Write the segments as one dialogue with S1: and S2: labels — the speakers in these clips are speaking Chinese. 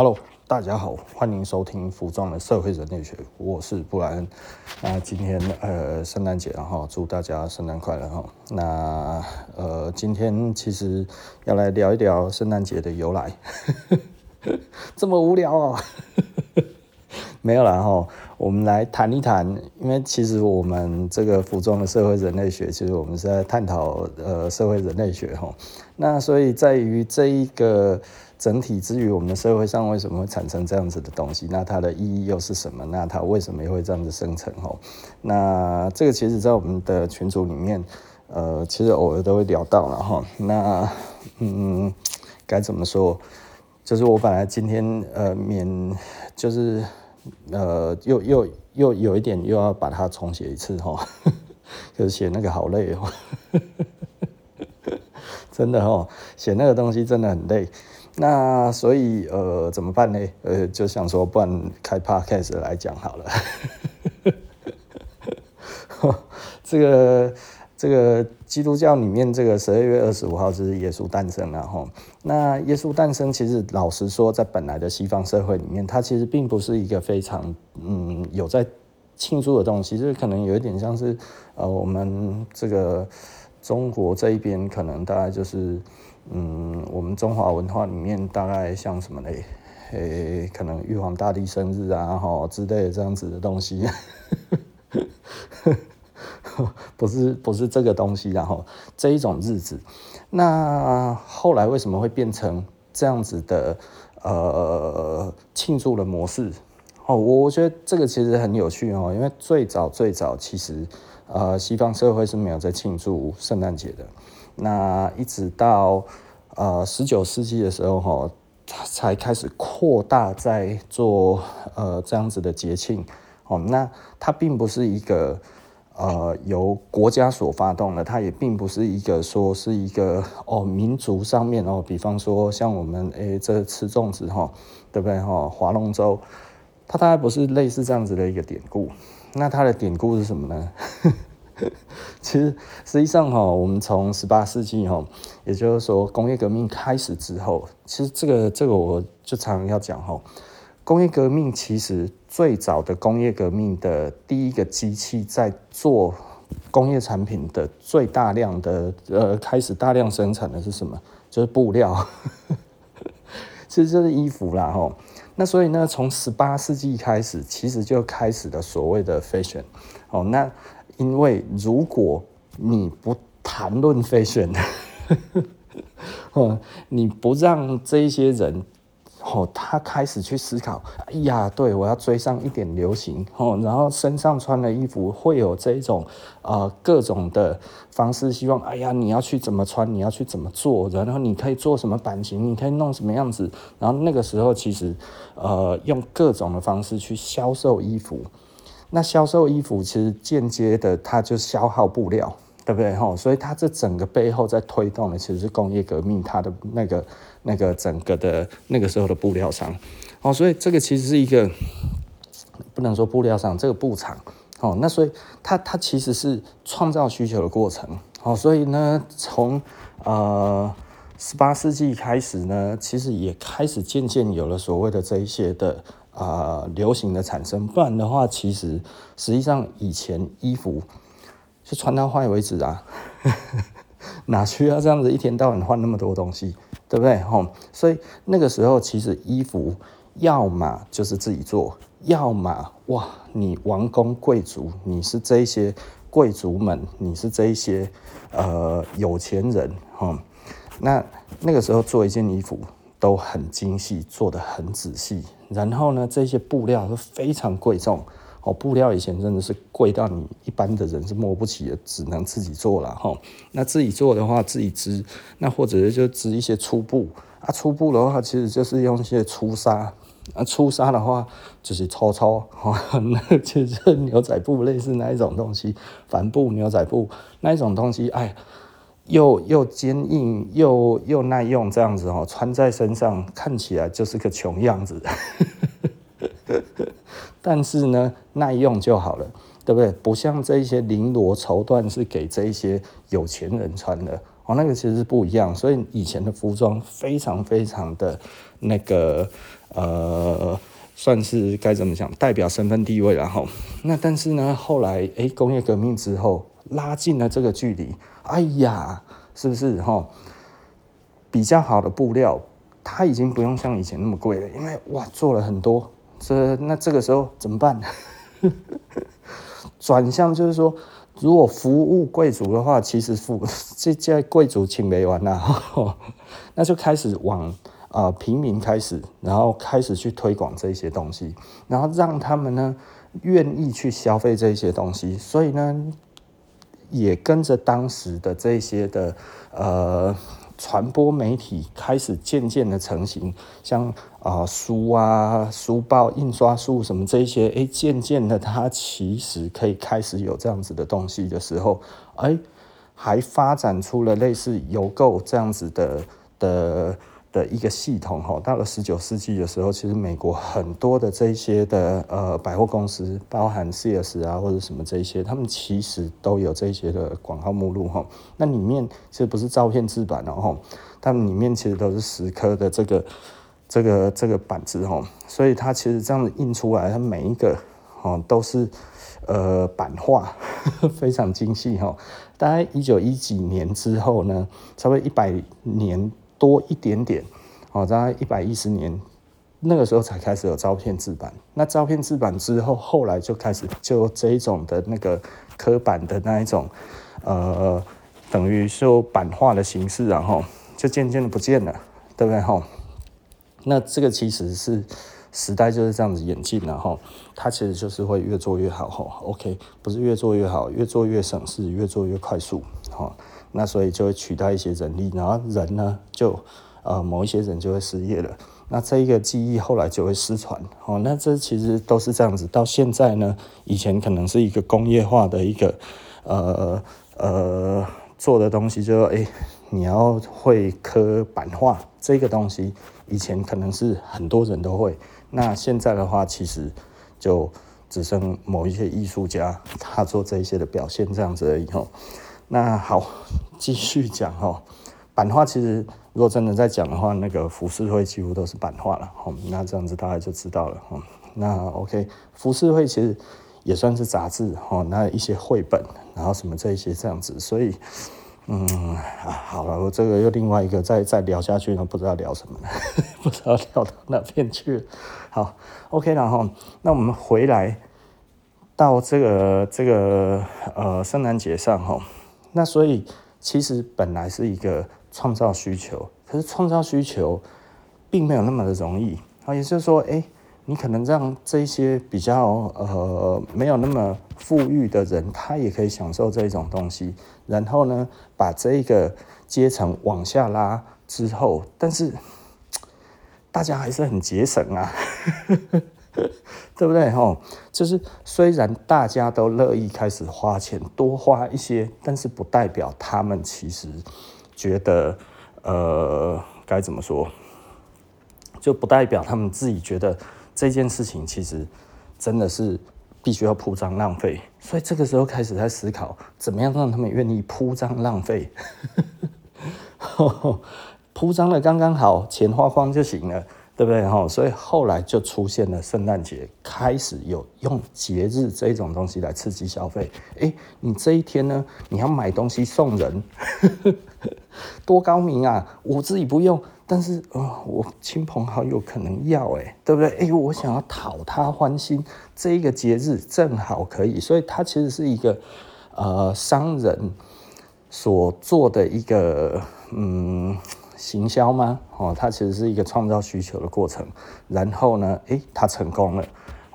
S1: Hello，大家好，欢迎收听服装的社会人类学，我是布莱恩。那今天呃圣诞节，然后祝大家圣诞快乐哈。那呃今天其实要来聊一聊圣诞节的由来，这么无聊哦。没有啦哈，我们来谈一谈，因为其实我们这个服装的社会人类学，其实我们是在探讨呃社会人类学哈。那所以在于这一个整体之于我们的社会上为什么会产生这样子的东西？那它的意义又是什么？那它为什么又会这样子生成哦？那这个其实在我们的群组里面，呃，其实偶尔都会聊到了哈。那嗯，该怎么说？就是我本来今天呃免就是。呃，又又又有一点，又要把它重写一次哈，就是写那个好累哦，真的哦，写那个东西真的很累。那所以呃，怎么办呢？呃，就想说，不然开 podcast 来讲好了。这个。这个基督教里面，这个十二月二十五号就是耶稣诞生了哈。那耶稣诞生，其实老实说，在本来的西方社会里面，它其实并不是一个非常嗯有在庆祝的东西，就是可能有一点像是呃我们这个中国这一边，可能大概就是嗯我们中华文化里面大概像什么嘞？诶，可能玉皇大帝生日啊哈之类的这样子的东西。不是不是这个东西，然后这一种日子，那后来为什么会变成这样子的呃庆祝的模式？哦，我觉得这个其实很有趣哦，因为最早最早其实呃西方社会是没有在庆祝圣诞节的，那一直到呃十九世纪的时候哈，才开始扩大在做呃这样子的节庆哦，那它并不是一个。呃，由国家所发动的，它也并不是一个说是一个哦民族上面哦，比方说像我们诶、这吃粽子哈，对不对哈？划龙舟，它大概不是类似这样子的一个典故。那它的典故是什么呢？其实实际上哈，我们从十八世纪哈，也就是说工业革命开始之后，其实这个这个我就常常要讲哈。工业革命其实最早的工业革命的第一个机器在做工业产品的最大量的呃开始大量生产的是什么？就是布料，其实就是衣服啦哈。那所以呢，从十八世纪开始，其实就开始了所谓的 fashion。哦，那因为如果你不谈论 fashion，哦，你不让这些人。哦，他开始去思考，哎呀，对，我要追上一点流行哦，然后身上穿的衣服会有这种呃各种的方式，希望哎呀，你要去怎么穿，你要去怎么做，然后你可以做什么版型，你可以弄什么样子，然后那个时候其实呃用各种的方式去销售衣服，那销售衣服其实间接的它就消耗布料。对不对？吼，所以它这整个背后在推动的其实是工业革命，它的那个那个整个的那个时候的布料商，哦，所以这个其实是一个不能说布料商，这个布厂，哦，那所以它它其实是创造需求的过程，哦，所以呢，从呃十八世纪开始呢，其实也开始渐渐有了所谓的这一些的啊、流行的产生，不然的话，其实实际上以前衣服。就穿到坏为止啊，哪需要这样子一天到晚换那么多东西，对不对？吼，所以那个时候其实衣服要么就是自己做，要么哇，你王公贵族，你是这些贵族们，你是这一些呃有钱人，吼，那那个时候做一件衣服都很精细，做得很仔细，然后呢，这些布料都非常贵重。哦，布料以前真的是贵到你一般的人是摸不起的，只能自己做了哈。那自己做的话，自己织，那或者就织一些粗布啊。粗布的话，其实就是用一些粗纱啊。粗纱的话，就是粗糙哈，那其实牛仔布类似那一种东西，帆布、牛仔布那一种东西，哎，又又坚硬又又耐用，这样子哦，穿在身上看起来就是个穷样子。但是呢，耐用就好了，对不对？不像这些绫罗绸缎是给这些有钱人穿的哦，那个其实是不一样。所以以前的服装非常非常的那个呃，算是该怎么讲，代表身份地位。然后那但是呢，后来诶、工业革命之后拉近了这个距离。哎呀，是不是哈？比较好的布料，它已经不用像以前那么贵了，因为哇，做了很多。这那这个时候怎么办？转向就是说，如果服务贵族的话，其实服 这这贵族请没完呐，那就开始往啊、呃、平民开始，然后开始去推广这些东西，然后让他们呢愿意去消费这些东西，所以呢也跟着当时的这些的呃。传播媒体开始渐渐的成型，像啊、书啊、书报、印刷术什么这些，哎，渐渐的它其实可以开始有这样子的东西的时候，哎，还发展出了类似邮购这样子的的。的一个系统哈，到了十九世纪的时候，其实美国很多的这些的呃百货公司，包含 CS 啊或者什么这些，他们其实都有这些的广告目录哈。那里面其实不是照片制版哦，他们里面其实都是十颗的这个这个这个板子哈，所以它其实这样子印出来，它每一个哦都是呃版画，非常精细哈。大概一九一几年之后呢，差不多一百年。多一点点，哦，在一百一十年那个时候才开始有照片制版。那照片制版之后，后来就开始就这一种的那个刻版的那一种，呃，等于说版画的形式，然后就渐渐的不见了，对不对？哈，那这个其实是时代就是这样子演进，然后它其实就是会越做越好，哈，OK，不是越做越好，越做越省事，越做越快速，哈。那所以就会取代一些人力，然后人呢就呃某一些人就会失业了。那这一个技艺后来就会失传哦。那这其实都是这样子。到现在呢，以前可能是一个工业化的一个呃呃做的东西就，就说哎你要会刻版画这个东西，以前可能是很多人都会。那现在的话，其实就只剩某一些艺术家他做这一些的表现这样子而已哦。那好，继续讲哦。版画其实如果真的在讲的话，那个浮世绘几乎都是版画了。好，那这样子大家就知道了。哦那 OK，浮世绘其实也算是杂志哈。那一些绘本，然后什么这一些这样子，所以嗯啊，好了，我这个又另外一个再再聊下去呢，不知道聊什么了，不知道聊到哪边去。好，OK，然后那我们回来到这个这个呃圣诞节上哈。那所以其实本来是一个创造需求，可是创造需求并没有那么的容易啊。也就是说，哎，你可能让这些比较呃没有那么富裕的人，他也可以享受这一种东西。然后呢，把这一个阶层往下拉之后，但是大家还是很节省啊。对不对？吼，就是虽然大家都乐意开始花钱，多花一些，但是不代表他们其实觉得，呃，该怎么说？就不代表他们自己觉得这件事情其实真的是必须要铺张浪费。所以这个时候开始在思考，怎么样让他们愿意铺张浪费？铺张的刚刚好，钱花光就行了。对不对哈？所以后来就出现了圣诞节，开始有用节日这种东西来刺激消费。哎，你这一天呢，你要买东西送人，多高明啊！我自己不用，但是啊、我亲朋好友可能要，哎，对不对？哎，我想要讨他欢心，这一个节日正好可以，所以它其实是一个呃商人所做的一个嗯。行销吗？哦，它其实是一个创造需求的过程。然后呢，诶，它成功了。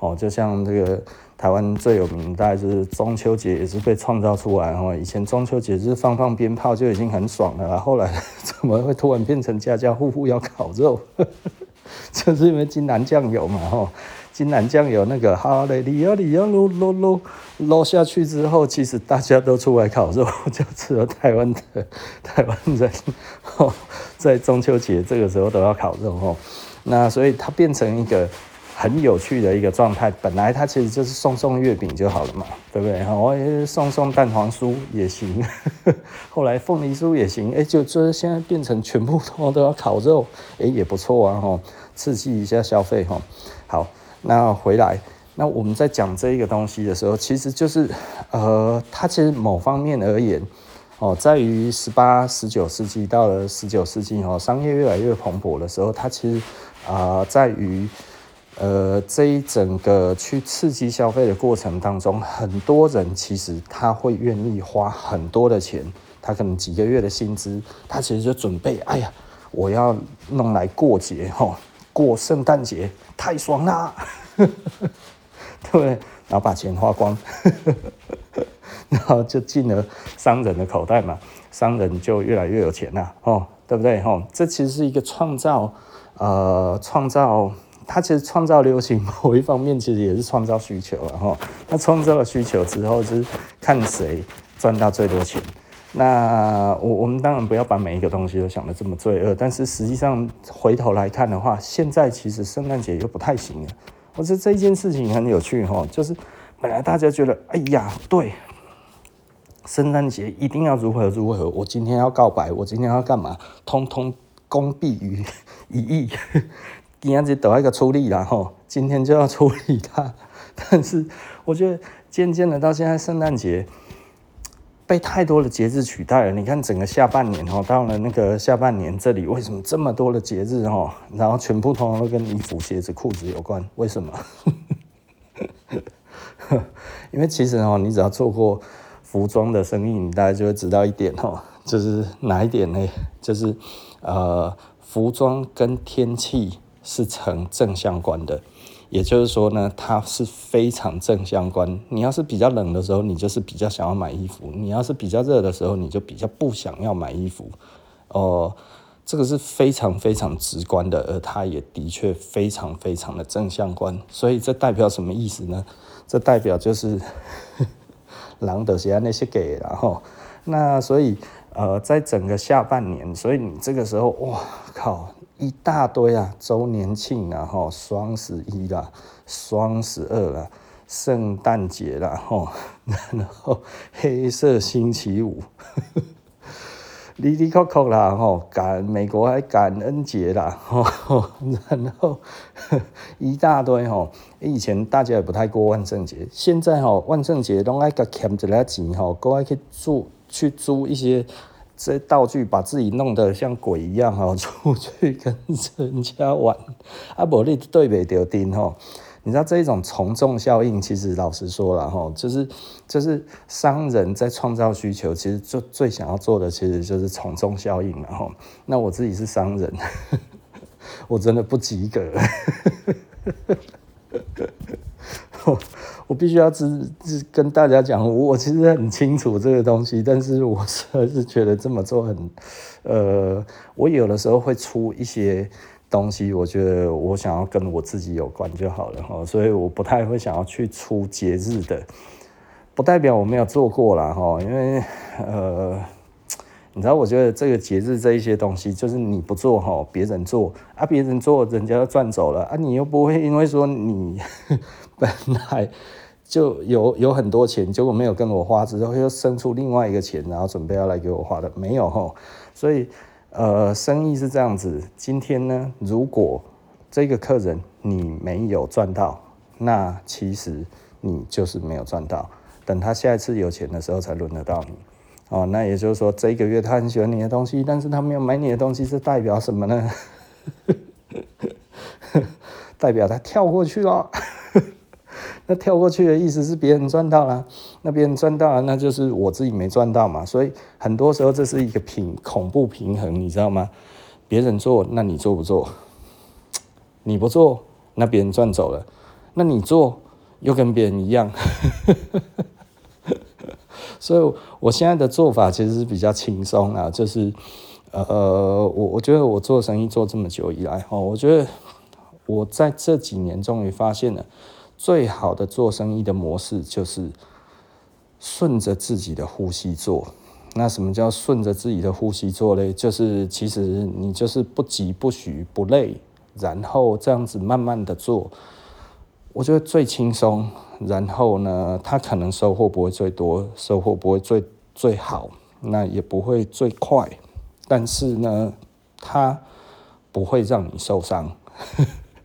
S1: 哦，就像这个台湾最有名的，就是中秋节也是被创造出来。哦，以前中秋节是放放鞭炮就已经很爽了，后来 怎么会突然变成家家户户要烤肉？就是因为金兰酱油嘛，吼。金兰酱油那个哈雷里奥里奥撸撸撸撸下去之后，其实大家都出来烤肉，就吃了台湾的台湾人 在中秋节这个时候都要烤肉哦，那所以它变成一个很有趣的一个状态。本来它其实就是送送月饼就好了嘛，对不对？我也送送蛋黄酥也行，后来凤梨酥也行，哎，就这现在变成全部都都要烤肉，哎，也不错啊，哈，刺激一下消费，哈。好，那回来，那我们在讲这一个东西的时候，其实就是，呃，它其实某方面而言。哦，在于十八、十九世纪到了十九世纪，哦，商业越来越蓬勃的时候，它其实啊、在于呃这一整个去刺激消费的过程当中，很多人其实他会愿意花很多的钱，他可能几个月的薪资，他其实就准备，哎呀，我要弄来过节，哈，过圣诞节太爽啦，对不对？然后把钱花光。然后就进了商人的口袋嘛，商人就越来越有钱了，哦，对不对？哦，这其实是一个创造，呃，创造，它其实创造流行某一方面，其实也是创造需求了，哈。那创造了需求之后，就是看谁赚到最多钱。那我我们当然不要把每一个东西都想得这么罪恶，但是实际上回头来看的话，现在其实圣诞节又不太行了。我觉得这件事情很有趣，哈，就是本来大家觉得，哎呀，对。圣诞节一定要如何如何？我今天要告白，我今天要干嘛？通通公毕于一役，今天就得一个处理了哈。今天就要处理它。但是我觉得渐渐的到现在，圣诞节被太多的节日取代了。你看整个下半年哦，到了那个下半年这里，为什么这么多的节日哦？然后全部通通都跟衣服、鞋子、裤子有关？为什么？因为其实哦，你只要做过。服装的生意，你大概就会知道一点哦，就是哪一点呢？就是呃，服装跟天气是成正相关的，也就是说呢，它是非常正相关。你要是比较冷的时候，你就是比较想要买衣服；你要是比较热的时候，你就比较不想要买衣服。哦、呃，这个是非常非常直观的，而它也的确非常非常的正相关。所以这代表什么意思呢？这代表就是。狼的些那些给，然后那所以呃，在整个下半年，所以你这个时候哇靠，一大堆啊，周年庆啊，吼，双十一啦，双十二啦，圣诞节啦，吼，然后黑色星期五。哩哩扣扣啦，吼，感美国还感恩节啦，吼，然后 一大堆吼，以前大家也不太过万圣节，现在吼万圣节拢爱甲欠一个钱吼，都爱去租去租一些这道具，把自己弄得像鬼一样吼，出去跟人家玩，啊，无你对袂着阵吼。你知道这一种从众效应，其实老实说了哈，就是就是商人在创造需求，其实就最想要做的，其实就是从众效应了哈。那我自己是商人，我真的不及格，我必须要只跟大家讲，我其实很清楚这个东西，但是我实在是觉得这么做很，呃，我有的时候会出一些。东西我觉得我想要跟我自己有关就好了哈，所以我不太会想要去出节日的，不代表我没有做过了哈，因为呃，你知道，我觉得这个节日这一些东西，就是你不做哈，别人做啊，别人做人家赚走了啊，你又不会因为说你本来就有有很多钱，结果没有跟我花之后又生出另外一个钱，然后准备要来给我花的，没有哈，所以。呃，生意是这样子。今天呢，如果这个客人你没有赚到，那其实你就是没有赚到。等他下一次有钱的时候，才轮得到你。哦，那也就是说，这个月他很喜欢你的东西，但是他没有买你的东西，是代表什么呢？代表他跳过去了。那跳过去的意思是别人赚到了，那别人赚到了，那就是我自己没赚到嘛。所以很多时候这是一个平恐怖平衡，你知道吗？别人做，那你做不做？你不做，那别人赚走了，那你做又跟别人一样。所以我现在的做法其实是比较轻松啊，就是呃，我我觉得我做生意做这么久以来，哈，我觉得我在这几年终于发现了。最好的做生意的模式就是顺着自己的呼吸做。那什么叫顺着自己的呼吸做嘞？就是其实你就是不急不徐不累，然后这样子慢慢的做。我觉得最轻松，然后呢，他可能收获不会最多，收获不会最最好，那也不会最快，但是呢，他不会让你受伤，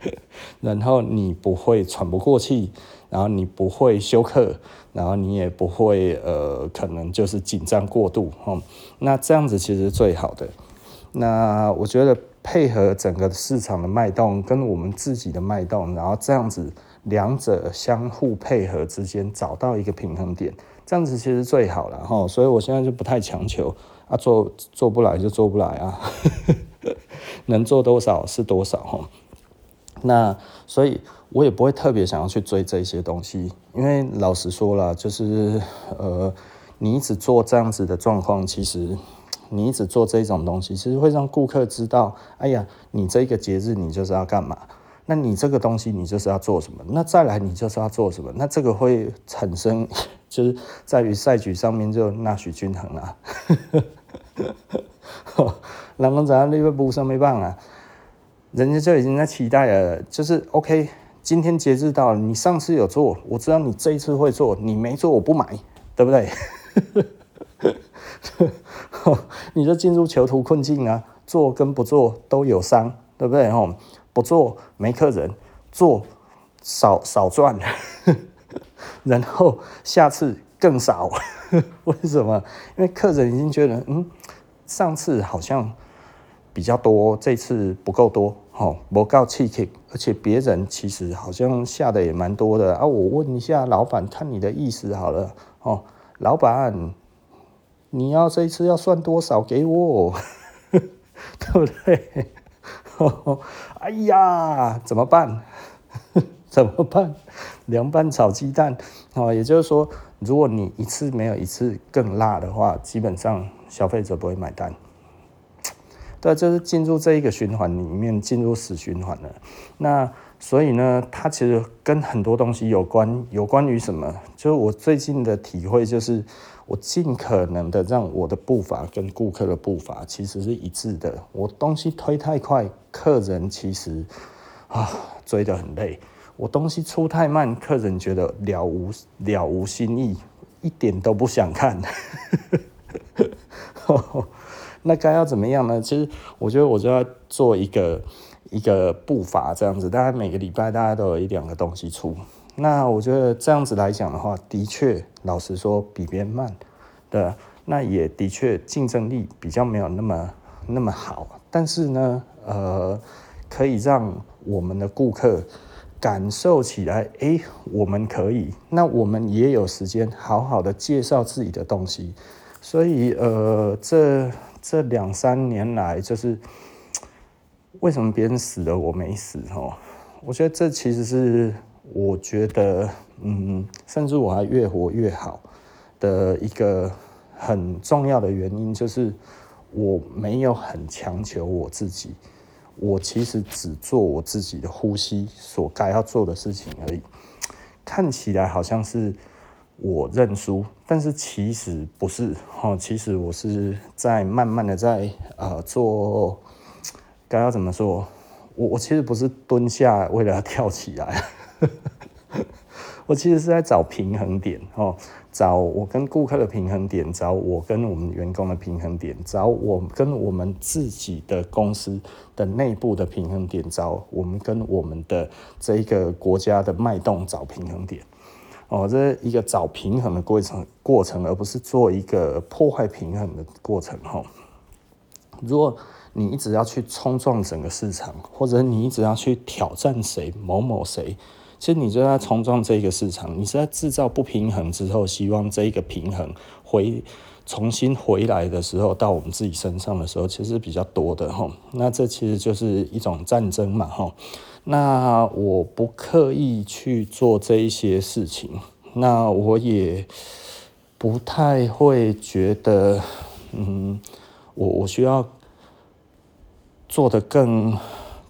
S1: 然后你不会喘不过气，然后你不会休克。然后你也不会呃，可能就是紧张过度哦。那这样子其实是最好的。那我觉得配合整个市场的脉动跟我们自己的脉动，然后这样子两者相互配合之间找到一个平衡点，这样子其实最好了哈。所以我现在就不太强求啊，做做不来就做不来啊，能做多少是多少哈。那所以。我也不会特别想要去追这些东西，因为老实说了，就是呃，你一直做这样子的状况，其实你一直做这种东西，其实会让顾客知道，哎呀，你这个节日你就是要干嘛？那你这个东西你就是要做什么？那再来你就是要做什么？那这个会产生，就是在于赛局上面就纳许均衡了啊，然后在那个部上没办啊，人家就已经在期待了，就是 OK。今天节日到了，你上次有做，我知道你这一次会做，你没做我不买，对不对？你就进入囚徒困境啊！做跟不做都有伤，对不对？吼，不做没客人，做少少赚，然后下次更少，为什么？因为客人已经觉得，嗯，上次好像比较多，这次不够多。哦，不够刺激，而且别人其实好像下的也蛮多的啊。我问一下老板，看你的意思好了。哦，老板，你要这次要算多少给我？对不对？哎呀，怎么办？怎么办？凉拌炒鸡蛋。哦，也就是说，如果你一次没有一次更辣的话，基本上消费者不会买单。对，就是进入这一个循环里面，进入死循环了。那所以呢，它其实跟很多东西有关，有关于什么？就是我最近的体会，就是我尽可能的让我的步伐跟顾客的步伐其实是一致的。我东西推太快，客人其实啊追得很累；我东西出太慢，客人觉得了无了无新意，一点都不想看。那该要怎么样呢？其实我觉得我就要做一个一个步伐这样子，大概每个礼拜大家都有一两个东西出。那我觉得这样子来讲的话，的确老实说比别人慢，对，那也的确竞争力比较没有那么那么好。但是呢，呃，可以让我们的顾客感受起来，哎、我们可以，那我们也有时间好好的介绍自己的东西。所以，呃，这。这两三年来，就是为什么别人死了我没死哦？我觉得这其实是我觉得，嗯，甚至我还越活越好的一个很重要的原因，就是我没有很强求我自己，我其实只做我自己的呼吸所该要做的事情而已。看起来好像是。我认输，但是其实不是哈，其实我是在慢慢的在呃做，该要怎么说？我我其实不是蹲下为了要跳起来，我其实是在找平衡点哦，找我跟顾客的平衡点，找我跟我们员工的平衡点，找我跟我们自己的公司的内部的平衡点，找我们跟我们的这一个国家的脉动找平衡点。哦，这是一个找平衡的过程，过程，而不是做一个破坏平衡的过程。哈，如果你一直要去冲撞整个市场，或者你一直要去挑战谁某某谁，其实你就在冲撞这个市场，你是在制造不平衡之后，希望这一个平衡回重新回来的时候，到我们自己身上的时候，其实比较多的。哈，那这其实就是一种战争嘛。哈。那我不刻意去做这一些事情，那我也不太会觉得，嗯，我我需要做得更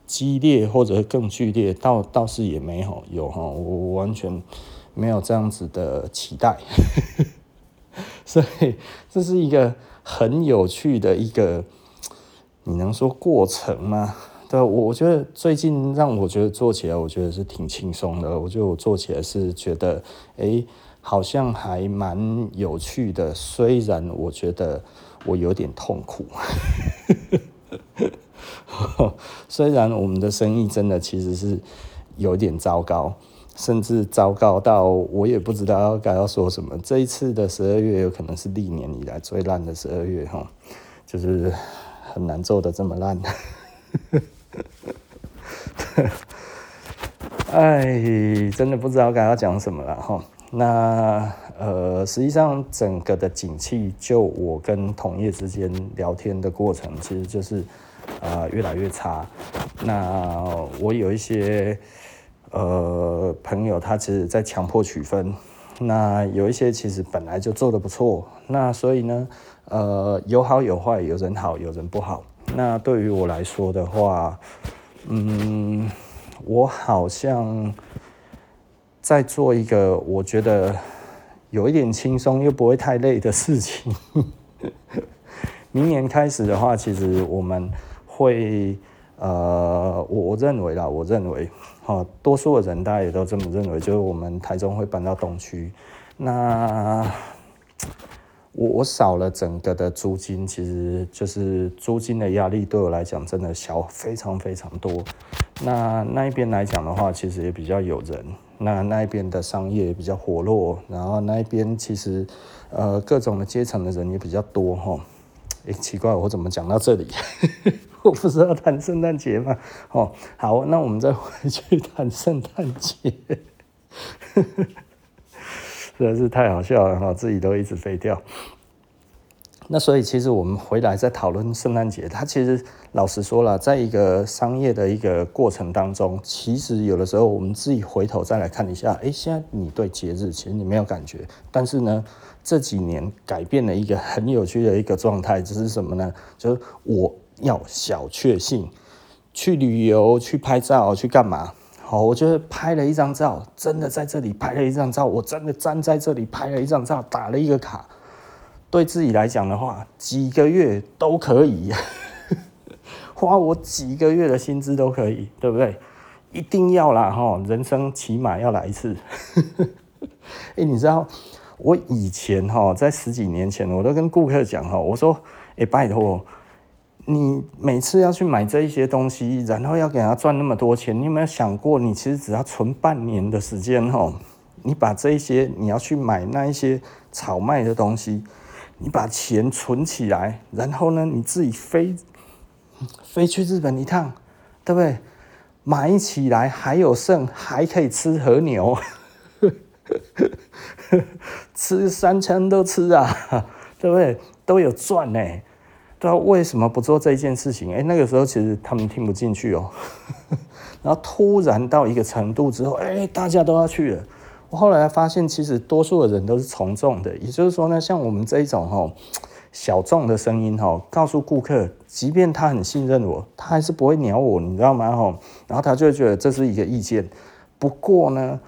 S1: 激烈或者更剧烈，倒倒是也没有有哈，我完全没有这样子的期待，所以这是一个很有趣的一个，你能说过程吗？对，我我觉得最近让我觉得做起来，我觉得是挺轻松的。我觉得我做起来是觉得，哎，好像还蛮有趣的。虽然我觉得我有点痛苦，虽然我们的生意真的其实是有点糟糕。甚至糟糕到我也不知道该要说什么。这一次的十二月有可能是历年以来最烂的十二月哈，就是很难做的这么烂。哎，真的不知道该要讲什么了哈。那呃，实际上整个的景气，就我跟同业之间聊天的过程，其实就是、呃、越来越差。那我有一些。呃，朋友他其实在强迫取分，那有一些其实本来就做得不错，那所以呢，呃，有好有坏，有人好，有人不好。那对于我来说的话，嗯，我好像在做一个我觉得有一点轻松又不会太累的事情。明年开始的话，其实我们会。呃，我我认为啦，我认为，哈，多数的人大家也都这么认为，就是我们台中会搬到东区，那我我少了整个的租金，其实就是租金的压力对我来讲真的小非常非常多。那那一边来讲的话，其实也比较有人，那那一边的商业也比较活络，然后那一边其实呃各种的阶层的人也比较多，哈。诶，奇怪，我怎么讲到这里？我不是要谈圣诞节吗？哦，好，那我们再回去谈圣诞节。实在是太好笑了哈，自己都一直飞掉。那所以其实我们回来再讨论圣诞节，它其实老实说了，在一个商业的一个过程当中，其实有的时候我们自己回头再来看一下，诶，现在你对节日其实你没有感觉，但是呢，这几年改变了一个很有趣的一个状态，就是什么呢？就是我。要小确幸，去旅游、去拍照、去干嘛？好，我觉得拍了一张照，真的在这里拍了一张照，我真的站在这里拍了一张照，打了一个卡。对自己来讲的话，几个月都可以，花我几个月的薪资都可以，对不对？一定要啦，哈！人生起码要来一次。哎，你知道我以前哈，在十几年前，我都跟顾客讲哈，我说，哎，拜托。你每次要去买这一些东西，然后要给他赚那么多钱，你有没有想过，你其实只要存半年的时间哦，你把这一些你要去买那一些炒卖的东西，你把钱存起来，然后呢，你自己飞飞去日本一趟，对不对？买起来还有剩，还可以吃和牛，吃三餐都吃啊，对不对？都有赚呢。对啊，为什么不做这件事情？哎，那个时候其实他们听不进去哦。然后突然到一个程度之后，哎，大家都要去了。我后来发现，其实多数的人都是从众的。也就是说呢，像我们这一种哈小众的声音哈，告诉顾客，即便他很信任我，他还是不会鸟我，你知道吗？哈，然后他就会觉得这是一个意见。不过呢，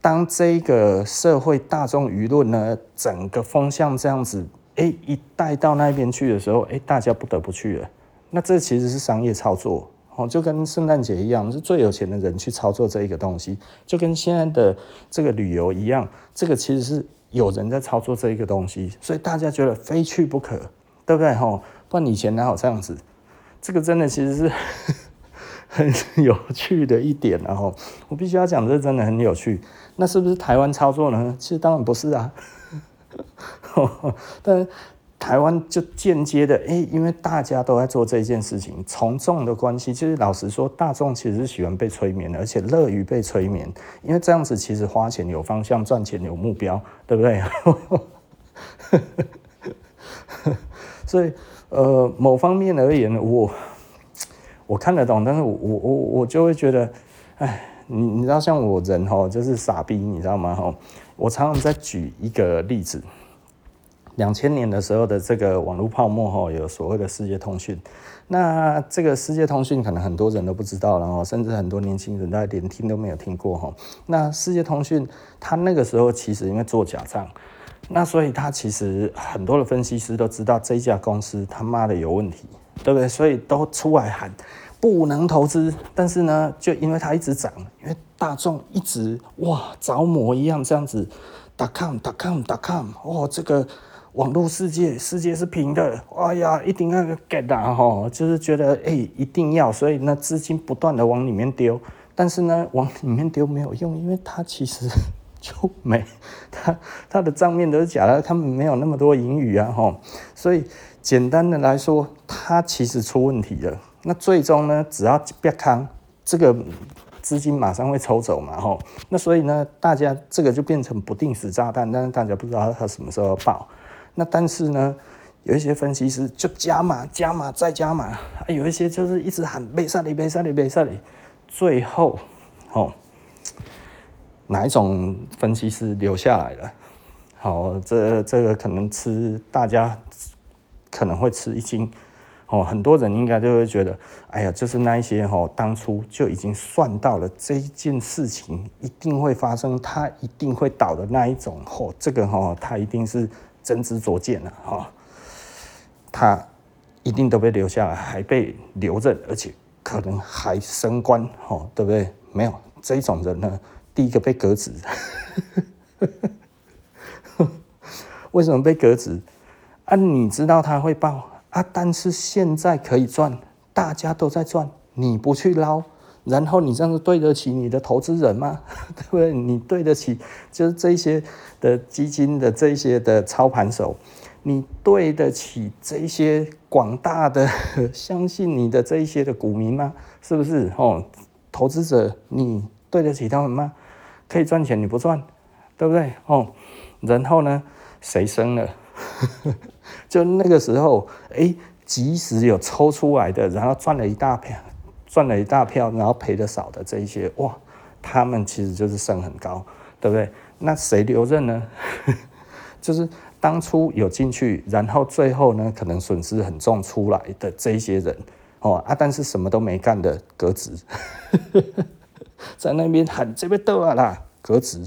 S1: 当这个社会大众舆论呢，整个风向这样子。哎，一带到那边去的时候，哎，大家不得不去了。那这其实是商业操作，哦，就跟圣诞节一样，是最有钱的人去操作这一个东西，就跟现在的这个旅游一样，这个其实是有人在操作这一个东西，所以大家觉得非去不可，对不对？哈，不然以前哪有这样子？这个真的其实是 很有趣的一点，然后我必须要讲，这真的很有趣。那是不是台湾操作呢？其实当然不是啊。但台湾就间接的，哎，因为大家都在做这件事情，从众的关系，其实老实说，大众其实是喜欢被催眠的，而且乐于被催眠，因为这样子其实花钱有方向，赚钱有目标，对不对？所以，呃，某方面而言，我我看得懂，但是我我我就会觉得，哎，你你知道，像我人哈，就是傻逼，你知道吗？哈。我常常在举一个例子，两千年的时候的这个网络泡沫哈，有所谓的世界通讯。那这个世界通讯可能很多人都不知道，然后甚至很多年轻人大概连听都没有听过哈。那世界通讯它那个时候其实因为做假账，那所以它其实很多的分析师都知道这家公司他妈的有问题，对不对？所以都出来喊。不能投资，但是呢，就因为它一直涨，因为大众一直哇着魔一样这样子，.com .com .com 哦，这个网络世界世界是平的，哎呀，一定要 get 啊哈，就是觉得哎、一定要，所以呢资金不断的往里面丢，但是呢往里面丢没有用，因为它其实就没它它的账面都是假的，他们没有那么多盈余啊哈，所以简单的来说，它其实出问题了。那最终呢，只要别康，这个资金马上会抽走嘛，吼。那所以呢，大家这个就变成不定时炸弹，但是大家不知道它什么时候爆。那但是呢，有一些分析师就加码、加码再加码，有一些就是一直喊别杀你、别杀你、别杀你。最后，吼，哪一种分析师留下来了？好，这这个可能吃大家可能会吃一惊。哦，很多人应该就会觉得，哎呀，就是那一些哦，当初就已经算到了这一件事情一定会发生，它一定会倒的那一种，哦，这个哦，它一定是真知灼见了哈，他一定都被留下来，还被留任，而且可能还升官，哦，对不对？没有这一种人呢，第一个被革职，为什么被革职？啊，你知道他会报？啊！但是现在可以赚，大家都在赚，你不去捞，然后你这样子对得起你的投资人吗？对不对？你对得起就是这些的基金的这些的操盘手，你对得起这些广大的相信你的这一些的股民吗？是不是？哦，投资者，你对得起他们吗？可以赚钱你不赚，对不对？哦，然后呢，谁生了？就那个时候，哎，即使有抽出来的，然后赚了一大票，赚了一大票，然后赔的少的这一些，哇，他们其实就是升很高，对不对？那谁留任呢？就是当初有进去，然后最后呢，可能损失很重出来的这一些人，哦啊，但是什么都没干的革职，在那边喊这边逗啊啦，革职。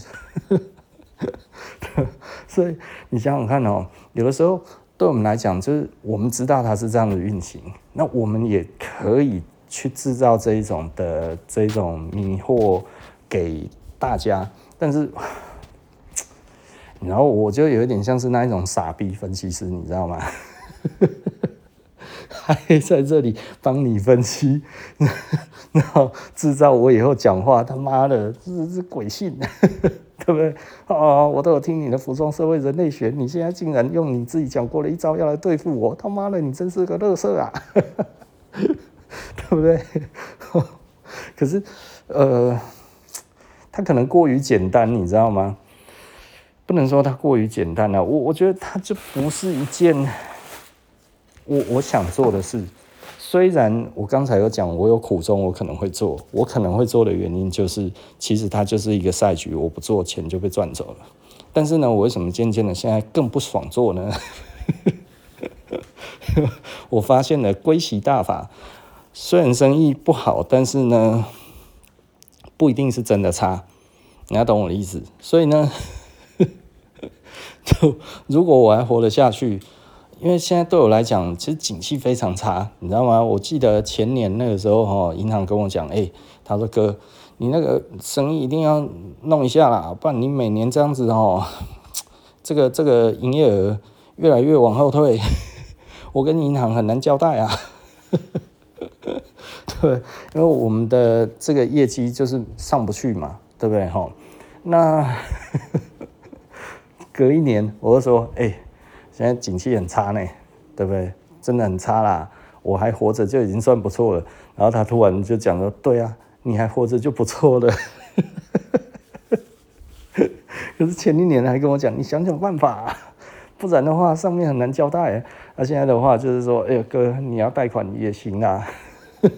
S1: 所以你想想看哦，有的时候对我们来讲，就是我们知道它是这样的运行，那我们也可以去制造这一种的这一种迷惑给大家。但是，然后我就有一点像是那一种傻逼分析师，你知道吗？还在这里帮你分析，然后制造我以后讲话他妈的这是鬼信。对不对？哦，我都有听你的服装社会人类学，你现在竟然用你自己讲过的一招要来对付我，他妈的，你真是个乐色啊！对不对？可是，呃，他可能过于简单，你知道吗？不能说他过于简单了，我我觉得他就不是一件我我想做的事。虽然我刚才有讲，我有苦衷，我可能会做，我可能会做的原因就是，其实它就是一个赛局，我不做，钱就被赚走了。但是呢，我为什么渐渐的现在更不爽做呢？我发现了归息大法，虽然生意不好，但是呢，不一定是真的差，你要懂我的意思。所以呢，就如果我还活得下去。因为现在对我来讲，其实景气非常差，你知道吗？我记得前年那个时候，哈，银行跟我讲，哎，他说哥，你那个生意一定要弄一下啦，不然你每年这样子哦，这个这个营业额越来越往后退，我跟银行很难交代啊。对，因为我们的这个业绩就是上不去嘛，对不对？哈，那 隔一年我就说，哎。现在景气很差呢，对不对？真的很差啦，我还活着就已经算不错了。然后他突然就讲说：“对啊，你还活着就不错了。”可是前一年还跟我讲：“你想想办法啊，不然的话上面很难交代。”那现在的话就是说：“哎哥，你要贷款也行啊。”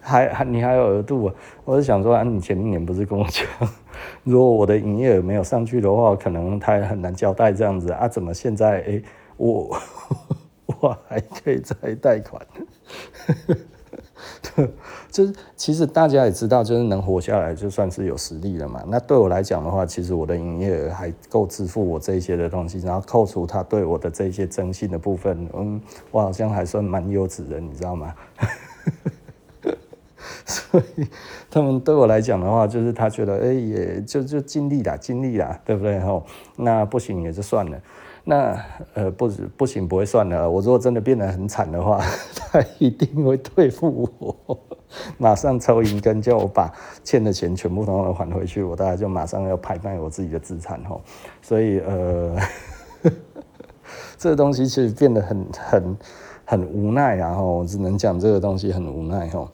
S1: 还还你还有额度啊？我是想说，啊，你前一年不是跟我讲？如果我的营业额没有上去的话，可能他也很难交代这样子啊。怎么现在哎、欸，我 我还可以再贷款？就是其实大家也知道，就是能活下来就算是有实力了嘛。那对我来讲的话，其实我的营业额还够支付我这些的东西，然后扣除他对我的这些征信的部分，嗯，我好像还算蛮优质的，你知道吗？所以他们对我来讲的话，就是他觉得，哎、也就就尽力啦，尽力啦，对不对？吼，那不行也就算了。那呃不不行不会算了，我如果真的变得很惨的话，他一定会对付我，马上抽银根叫我把欠的钱全部都还回去，我大概就马上要拍卖我自己的资产吼。所以呃，这个东西其实变得很很很无奈啊吼，我只能讲这个东西很无奈吼。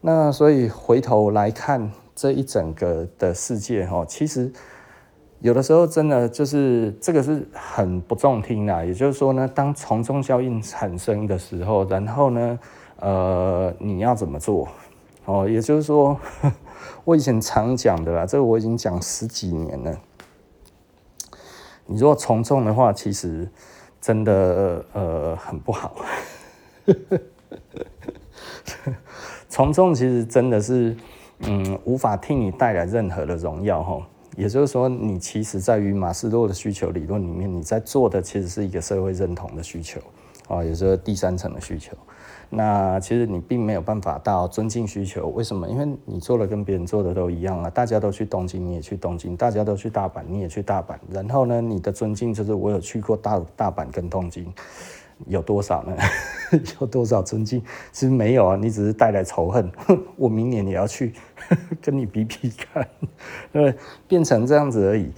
S1: 那所以回头来看这一整个的世界吼，其实。有的时候真的就是这个是很不中听的，也就是说呢，当从众效应产生的时候，然后呢，呃，你要怎么做？哦，也就是说，我以前常讲的啦，这个我已经讲十几年了。你如果从众的话，其实真的呃很不好。从众其实真的是嗯无法替你带来任何的荣耀哈。也就是说，你其实在于马斯洛的需求理论里面，你在做的其实是一个社会认同的需求，啊，也就是第三层的需求。那其实你并没有办法到尊敬需求，为什么？因为你做的跟别人做的都一样啊，大家都去东京，你也去东京；大家都去大阪，你也去大阪。然后呢，你的尊敬就是我有去过大大阪跟东京。有多少呢？有多少尊敬？其实没有啊，你只是带来仇恨。我明年也要去 跟你比比看，对，变成这样子而已。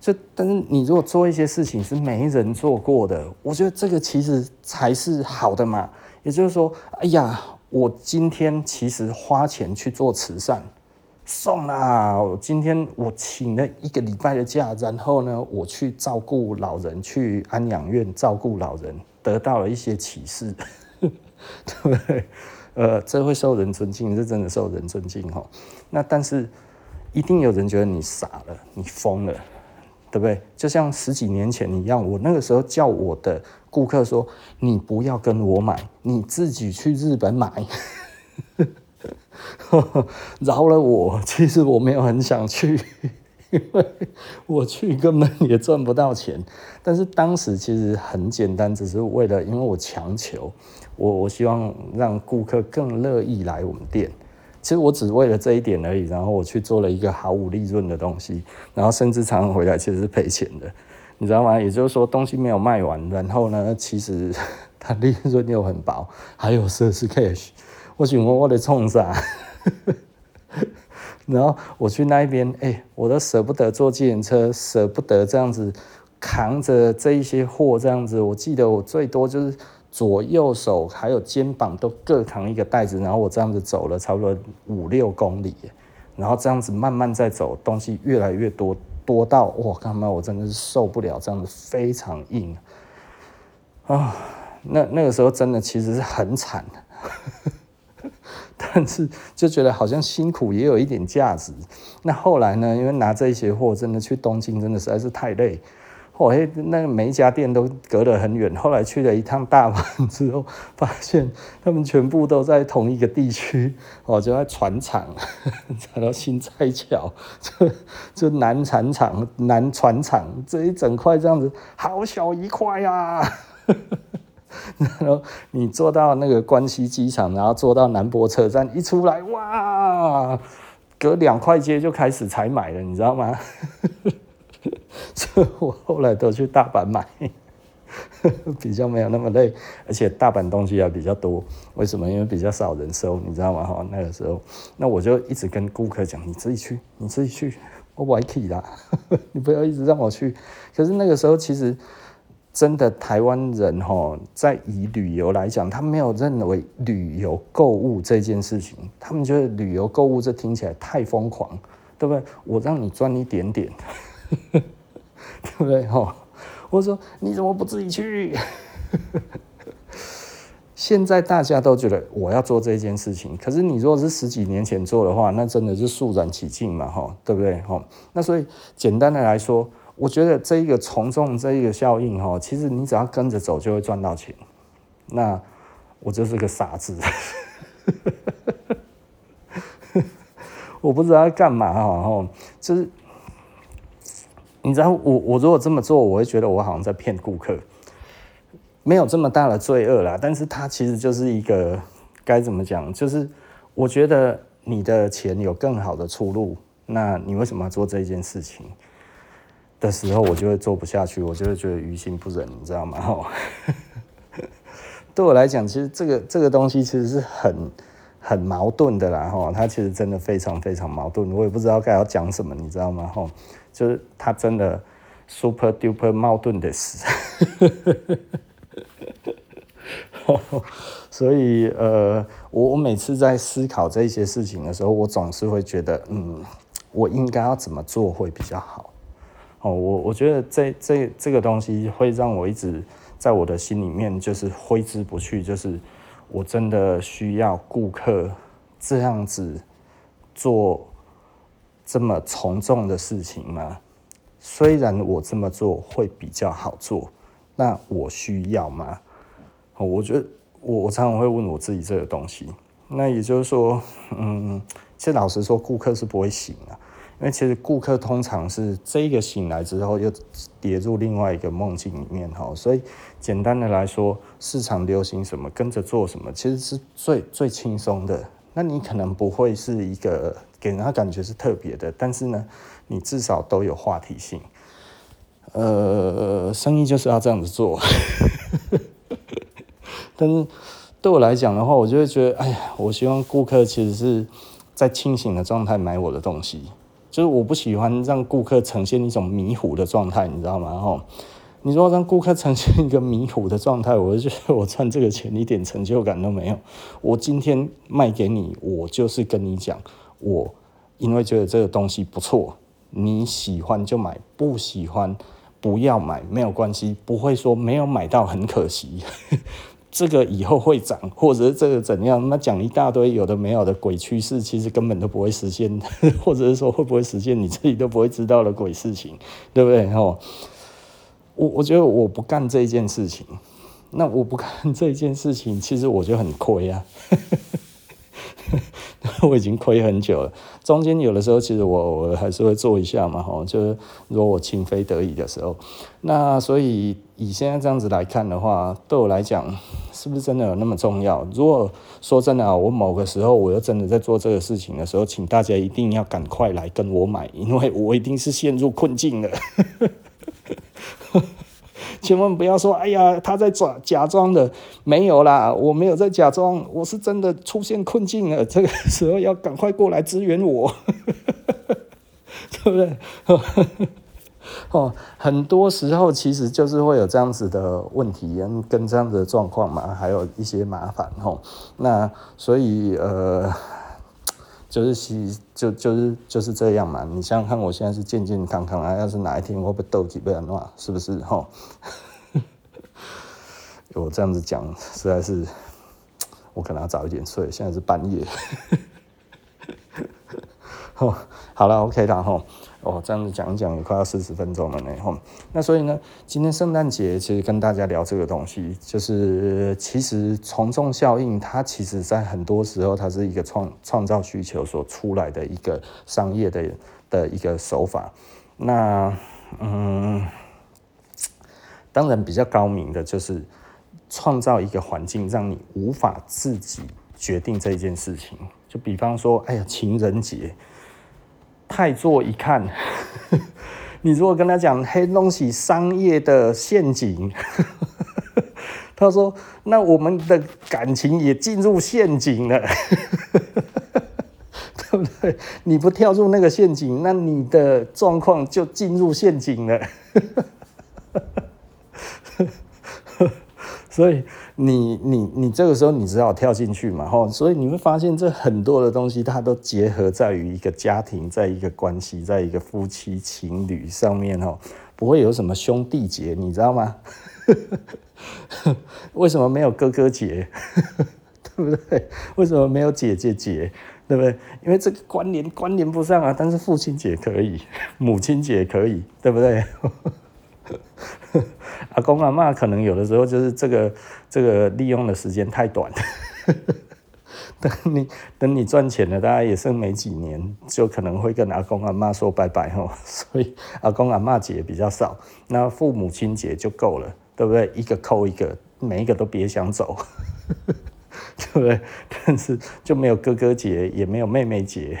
S1: 就但是你如果做一些事情是没人做过的，我觉得这个其实才是好的嘛。也就是说，哎呀，我今天其实花钱去做慈善，送啦！我今天我请了一个礼拜的假，然后呢，我去照顾老人，去安养院照顾老人。得到了一些启示，对 不对？呃，这会受人尊敬，是真的受人尊敬哈。那但是一定有人觉得你傻了，你疯了，对不对？就像十几年前一样，我那个时候叫我的顾客说：“你不要跟我买，你自己去日本买。” 饶了我，其实我没有很想去。因 为我去根本也赚不到钱，但是当时其实很简单，只是为了因为我强求，我我希望让顾客更乐意来我们店。其实我只为了这一点而已，然后我去做了一个毫无利润的东西，然后甚至常常回来其实是赔钱的，你知道吗？也就是说东西没有卖完，然后呢，其实 它利润又很薄，还有设施 cash，我请问我得冲啥？然后我去那边，哎、我都舍不得坐计程车，舍不得这样子扛着这一些货，这样子。我记得我最多就是左右手还有肩膀都各扛一个袋子，然后我这样子走了差不多五六公里，然后这样子慢慢再走，东西越来越多，多到哇，干嘛我真的是受不了，这样子非常硬啊。那那个时候真的其实是很惨。但是就觉得好像辛苦也有一点价值。那后来呢？因为拿这些货真的去东京真的实在是太累。后来那个每一家店都隔得很远。后来去了一趟大阪 之后，发现他们全部都在同一个地区。哦，就在船厂，找到新蔡桥，就就南船厂、南船厂这一整块这样子，好小一块呀、啊。然后你坐到那个关西机场，然后坐到南波车站，一出来，哇，隔两块街就开始采买了，你知道吗？所以我后来都去大阪买，比较没有那么累，而且大阪东西也比较多。为什么？因为比较少人收，你知道吗？哈，那个时候，那我就一直跟顾客讲，你自己去，你自己去，我不会去啦，你不要一直让我去。可是那个时候其实。真的，台湾人哈，在以旅游来讲，他没有认为旅游购物这件事情，他们觉得旅游购物这听起来太疯狂，对不对？我让你赚一点点，对不对？哈，我说你怎么不自己去？现在大家都觉得我要做这件事情，可是你如果是十几年前做的话，那真的是肃然起敬嘛，哈，对不对？哈，那所以简单的来说。我觉得这一个从众这一个效应哈，其实你只要跟着走就会赚到钱。那我就是个傻子，我不知道要干嘛哈，就是你知道我我如果这么做，我会觉得我好像在骗顾客，没有这么大的罪恶啦。但是它其实就是一个该怎么讲，就是我觉得你的钱有更好的出路，那你为什么要做这件事情的时候，我就会做不下去，我就会觉得于心不忍，你知道吗？哈，对我来讲，其实这个这个东西其实是很。很矛盾的啦，哈，他其实真的非常非常矛盾，我也不知道该要讲什么，你知道吗？哈，就是他真的 super duper 矛盾的事，所以呃，我我每次在思考这些事情的时候，我总是会觉得，嗯，我应该要怎么做会比较好？哦，我我觉得这这这个东西会让我一直在我的心里面就是挥之不去，就是。我真的需要顾客这样子做这么从众的事情吗？虽然我这么做会比较好做，那我需要吗？哦我觉得我我常常会问我自己这个东西。那也就是说，嗯，其实老实说，顾客是不会醒的。因为其实顾客通常是这个醒来之后又跌入另外一个梦境里面哈，所以简单的来说，市场流行什么跟着做什么，其实是最最轻松的。那你可能不会是一个给人家感觉是特别的，但是呢，你至少都有话题性。呃，生意就是要这样子做。但是对我来讲的话，我就会觉得，哎呀，我希望顾客其实是在清醒的状态买我的东西。就是我不喜欢让顾客呈现一种迷糊的状态，你知道吗？吼，你说让顾客呈现一个迷糊的状态，我就觉得我赚这个钱一点成就感都没有。我今天卖给你，我就是跟你讲，我因为觉得这个东西不错，你喜欢就买，不喜欢不要买，没有关系，不会说没有买到很可惜。这个以后会涨，或者是这个怎样？那讲一大堆有的没有的鬼趋势，其实根本都不会实现，或者是说会不会实现，你自己都不会知道的鬼事情，对不对？吼，我我觉得我不干这件事情，那我不干这件事情，其实我就很亏啊。我已经亏很久了，中间有的时候其实我我还是会做一下嘛，吼，就是如果我情非得已的时候，那所以以现在这样子来看的话，对我来讲是不是真的有那么重要？如果说真的啊，我某个时候我又真的在做这个事情的时候，请大家一定要赶快来跟我买，因为我一定是陷入困境了。千万不要说，哎呀，他在假假装的，没有啦，我没有在假装，我是真的出现困境了，这个时候要赶快过来支援我，对不对？哦，很多时候其实就是会有这样子的问题，跟这样子的状况嘛，还有一些麻烦吼。那所以呃。就是西就就是就是这样嘛，你想想看，我现在是健健康康啊，要是哪一天我被斗几倍的话，是不是哈？我这样子讲实在是，我可能要早一点睡，现在是半夜。好了，OK 了哈。哦，哦这样子讲一讲也快要四十分钟了呢，吼。那所以呢，今天圣诞节其实跟大家聊这个东西，就是其实从众效应，它其实在很多时候，它是一个创创造需求所出来的一个商业的的一个手法。那嗯，当然比较高明的就是创造一个环境，让你无法自己决定这件事情。就比方说，哎呀，情人节。太座一看，你如果跟他讲黑东西商业的陷阱，他说：“那我们的感情也进入陷阱了，对不对？你不跳入那个陷阱，那你的状况就进入陷阱了。”所以。你你你这个时候你只好跳进去嘛，吼，所以你会发现这很多的东西它都结合在于一个家庭，在一个关系，在一个夫妻情侣上面，吼，不会有什么兄弟节，你知道吗？为什么没有哥哥节？对不对？为什么没有姐姐节？对不对？因为这个关联关联不上啊，但是父亲节可以，母亲节可以，对不对？阿公阿妈可能有的时候就是这个这个利用的时间太短，等你等你赚钱了，大概也剩没几年，就可能会跟阿公阿妈说拜拜吼。所以阿公阿妈节比较少，那父母亲节就够了，对不对？一个扣一个，每一个都别想走，对不对？但是就没有哥哥节，也没有妹妹节。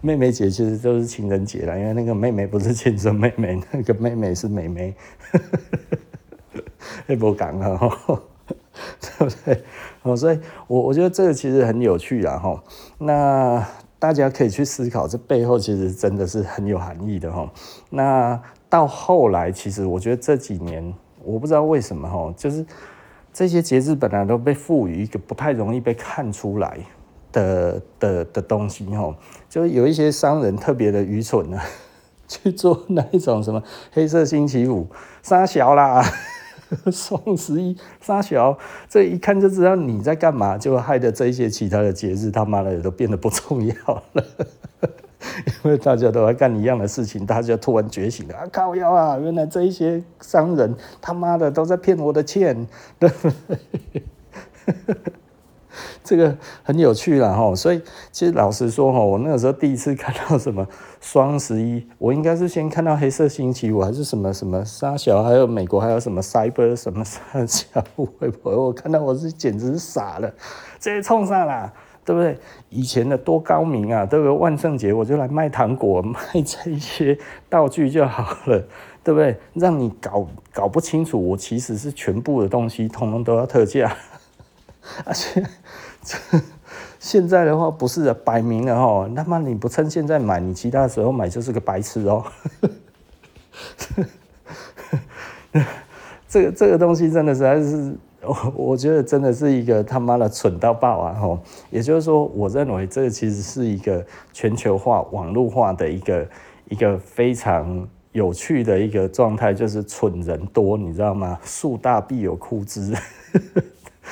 S1: 妹妹节其实都是情人节啦，因为那个妹妹不是亲生妹妹，那个妹妹是妹妹。也不敢了哈，对不对？哦，所以我我觉得这个其实很有趣啊哈。那大家可以去思考，这背后其实真的是很有含义的哈。那到后来，其实我觉得这几年，我不知道为什么哈，就是这些节日本来都被赋予一个不太容易被看出来的的的东西哈，就有一些商人特别的愚蠢呢，去做那一种什么黑色星期五杀小啦。双十一杀小，这一看就知道你在干嘛，就害得这一些其他的节日他妈的都变得不重要了，因为大家都在干一样的事情，大家突然觉醒了啊！靠腰啊！原来这一些商人他妈的都在骗我的钱，对不对？这个很有趣啦哈，所以其实老实说哈，我那个时候第一次看到什么双十一，我应该是先看到黑色星期五还是什么什么沙小，还有美国还有什么 Cyber 什么沙小，会不会？我看到我是简直是傻了，这些冲上啦，对不对？以前的多高明啊，对不对？万圣节我就来卖糖果，卖这些道具就好了，对不对？让你搞搞不清楚，我其实是全部的东西通通都要特价，而且。现在的话不是的，摆明了哈，他妈你不趁现在买，你其他时候买就是个白痴哦。这个这个东西真的实在是，我我觉得真的是一个他妈的蠢到爆啊！哈，也就是说，我认为这个其实是一个全球化、网络化的一个一个非常有趣的一个状态，就是蠢人多，你知道吗？树大必有枯枝。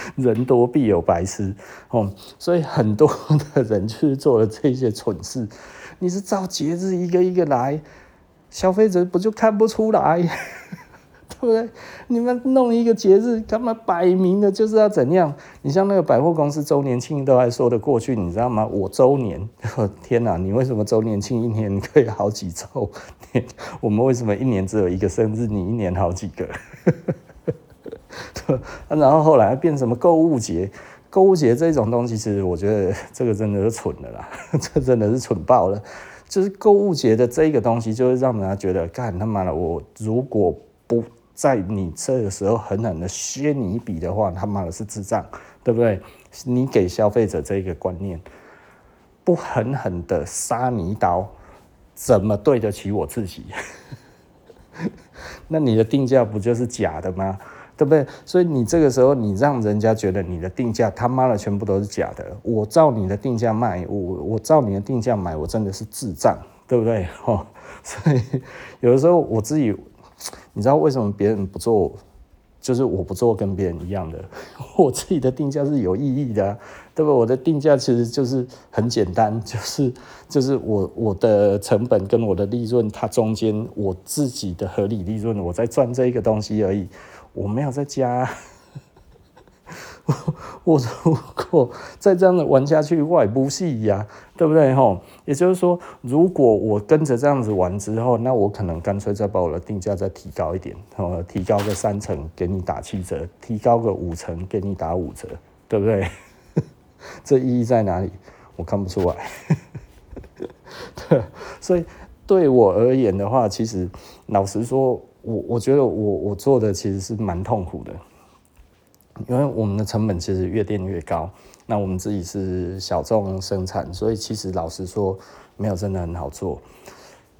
S1: 人多必有白痴，哦，所以很多的人去做了这些蠢事。你是照节日一个一个来，消费者不就看不出来，对不对？你们弄一个节日，干嘛摆明的就是要怎样？你像那个百货公司周年庆都还说得过去，你知道吗？我周年，天哪！你为什么周年庆一年可以好几周？我们为什么一年只有一个生日？你一年好几个？然后后来变什么购物节？购物节这种东西，其实我觉得 这个真的是蠢的啦，这真的是蠢爆了。就是购物节的这个东西，就会让人家觉得，干他妈的，我如果不在你这个时候狠狠的削你一笔的话，他妈的是智障，对不对？你给消费者这个观念，不狠狠的杀你一刀，怎么对得起我自己？那你的定价不就是假的吗？对不对？所以你这个时候，你让人家觉得你的定价他妈的全部都是假的。我照你的定价卖，我我照你的定价买，我真的是智障，对不对？哦，所以有的时候我自己，你知道为什么别人不做，就是我不做跟别人一样的，我自己的定价是有意义的，对不对？我的定价其实就是很简单，就是 就是我我的成本跟我的利润，它中间我自己的合理利润，我在赚这一个东西而已。我没有在家，我如果再这样的玩下去，我也不戏呀，对不对吼？也就是说，如果我跟着这样子玩之后，那我可能干脆再把我的定价再提高一点，提高个三成给你打七折，提高个五成给你打五折，对不对？这意义在哪里？我看不出来。对，所以对我而言的话，其实老实说。我我觉得我我做的其实是蛮痛苦的，因为我们的成本其实越垫越高。那我们自己是小众生产，所以其实老实说，没有真的很好做。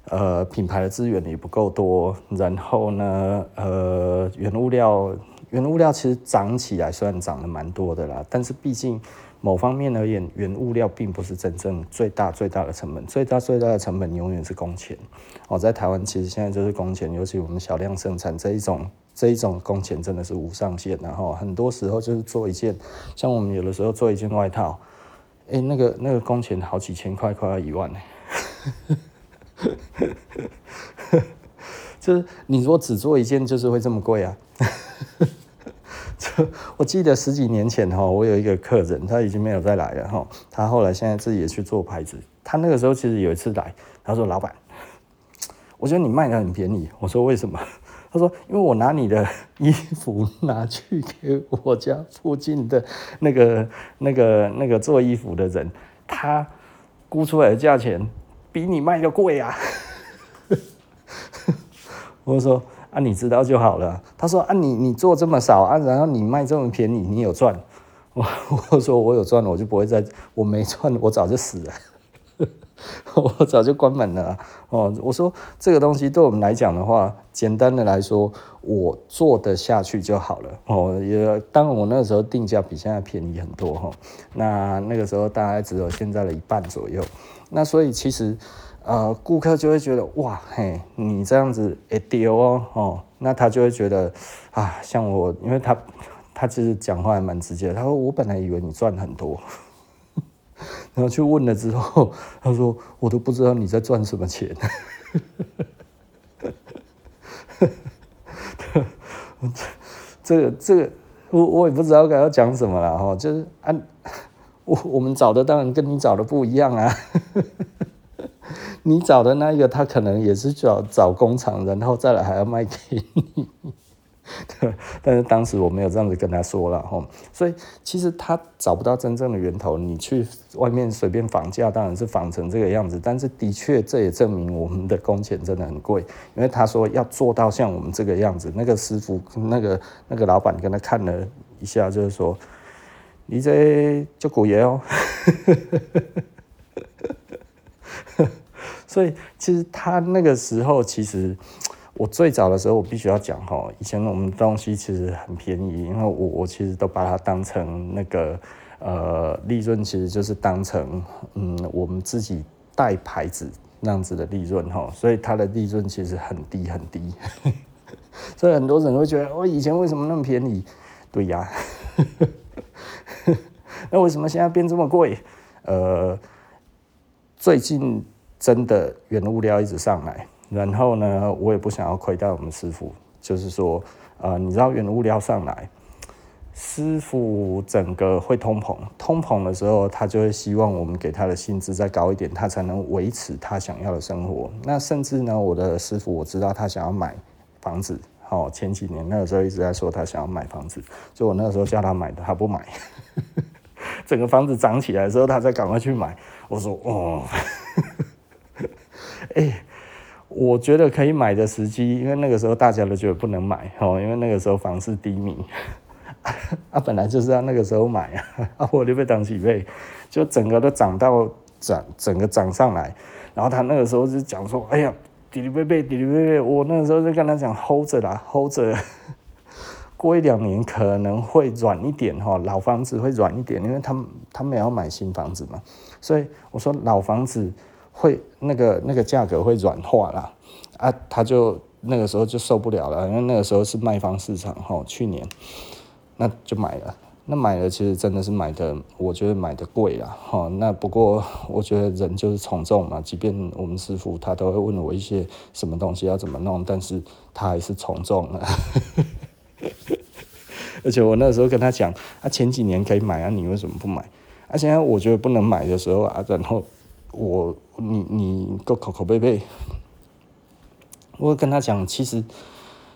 S1: 呃，品牌的资源也不够多，然后呢，呃，原物料原物料其实涨起来虽然涨得蛮多的啦，但是毕竟。某方面而言，原物料并不是真正最大最大的成本，最大最大的成本永远是工钱。哦，在台湾其实现在就是工钱，尤其我们小量生产这一种这一种工钱真的是无上限。然后很多时候就是做一件，像我们有的时候做一件外套，哎、那个那个工钱好几千块，快要一万呢。就是你如果只做一件，就是会这么贵啊。我记得十几年前哈，我有一个客人，他已经没有再来了哈。他后来现在自己也去做牌子。他那个时候其实有一次来，他说：“老板，我觉得你卖的很便宜。”我说：“为什么？” 他说：“因为我拿你的衣服拿去给我家附近的那个、那个、那个做衣服的人，他估出来的价钱比你卖的贵啊。” 我说。啊，你知道就好了。他说啊，你你做这么少啊，然后你卖这么便宜，你有赚？我我说我有赚，我就不会再，我没赚，我早就死了，我早就关门了。哦，我说这个东西对我们来讲的话，简单的来说，我做得下去就好了。哦，也当我那个时候定价比现在便宜很多哈。那那个时候大概只有现在的一半左右。那所以其实。呃，顾客就会觉得哇嘿，你这样子会丢哦哦，那他就会觉得啊，像我，因为他他其实讲话还蛮直接，他说我本来以为你赚很多，然后去问了之后，他说我都不知道你在赚什么钱，这个这个我我也不知道该要讲什么了哈，就是按、啊、我我们找的当然跟你找的不一样啊。你找的那一个，他可能也是找找工厂，然后再来还要卖给你，但是当时我没有这样子跟他说了哈，所以其实他找不到真正的源头。你去外面随便仿价，当然是仿成这个样子。但是的确，这也证明我们的工钱真的很贵，因为他说要做到像我们这个样子，那个师傅、那个那个老板跟他看了一下，就是说，你这就古爷哦。所以其实他那个时候，其实我最早的时候，我必须要讲哈，以前我们东西其实很便宜，因为我我其实都把它当成那个呃利润，其实就是当成嗯我们自己带牌子那样子的利润哈，所以它的利润其实很低很低，所以很多人会觉得我以前为什么那么便宜？对呀，那为什么现在变这么贵？呃，最近。真的原物料一直上来，然后呢，我也不想要亏待我们师傅，就是说，呃，你知道原物料上来，师傅整个会通膨，通膨的时候，他就会希望我们给他的薪资再高一点，他才能维持他想要的生活。那甚至呢，我的师傅我知道他想要买房子，哦，前几年那个时候一直在说他想要买房子，就我那个时候叫他买的，他不买，整个房子涨起来的时候，他才赶快去买。我说哦。哎、我觉得可以买的时机，因为那个时候大家都觉得不能买哦，因为那个时候房市低迷，啊，本来就是要那个时候买啊，啊，我就被当起被，就整个都涨到涨，整个涨上来，然后他那个时候就讲说，哎呀，滴哩贝贝，滴哩贝贝，我那个时候就跟他讲，hold 着啦，hold 着，过一两年可能会软一点哈，老房子会软一点，因为他们他们也要买新房子嘛，所以我说老房子。会那个那个价格会软化啦，啊，他就那个时候就受不了了，因为那个时候是卖方市场哈，去年那就买了，那买了其实真的是买的，我觉得买的贵了哈。那不过我觉得人就是从众嘛，即便我们师傅他都会问我一些什么东西要怎么弄，但是他还是从众了。而且我那时候跟他讲，啊，前几年可以买啊，你为什么不买？啊，现在我觉得不能买的时候啊，然后。我你你个口口碑碑，我跟他讲，其实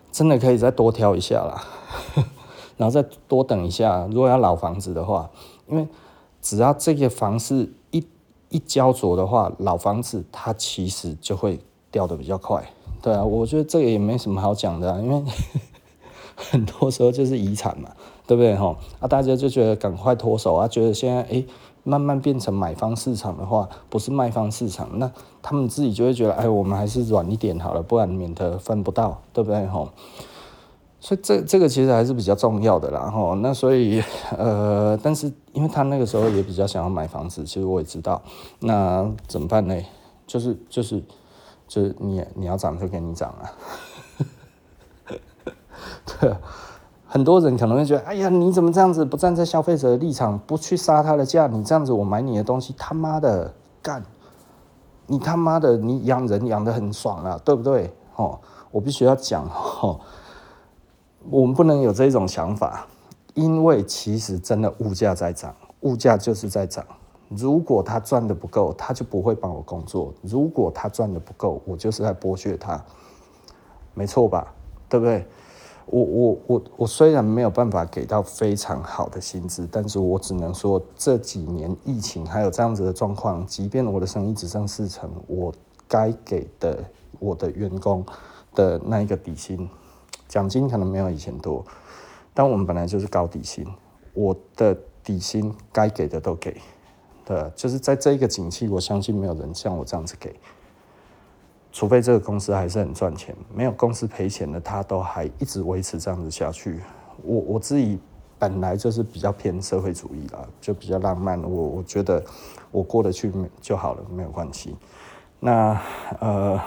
S1: 真的可以再多挑一下啦，然后再多等一下。如果要老房子的话，因为只要这个房子一一焦灼的话，老房子它其实就会掉得比较快。对啊，我觉得这个也没什么好讲的，因为 很多时候就是遗产嘛，对不对哈？啊，大家就觉得赶快脱手啊，觉得现在哎。欸慢慢变成买方市场的话，不是卖方市场，那他们自己就会觉得，哎，我们还是软一点好了，不然免得分不到，对不对吼？所以这这个其实还是比较重要的啦吼。那所以 呃，但是因为他那个时候也比较想要买房子，其实我也知道，那怎么办呢？就是就是就是你你要涨就给你涨啊，对。很多人可能会觉得，哎呀，你怎么这样子不站在消费者的立场，不去杀他的价？你这样子，我买你的东西，他妈的干！你他妈的，你养人养得很爽啊，对不对？哦，我必须要讲哦，我们不能有这种想法，因为其实真的物价在涨，物价就是在涨。如果他赚的不够，他就不会帮我工作；如果他赚的不够，我就是在剥削他，没错吧？对不对？我我我我虽然没有办法给到非常好的薪资，但是我只能说这几年疫情还有这样子的状况，即便我的生意只剩四成，我该给的我的员工的那一个底薪，奖金可能没有以前多。但我们本来就是高底薪，我的底薪该给的都给，对，就是在这一个景气，我相信没有人像我这样子给，除非这个公司还是很赚钱，没有公司赔钱的，他都还一直维持这样子下去。我我自己本来就是比较偏社会主义啦，就比较浪漫，我我觉得我过得去就好了，没有关系。那呃，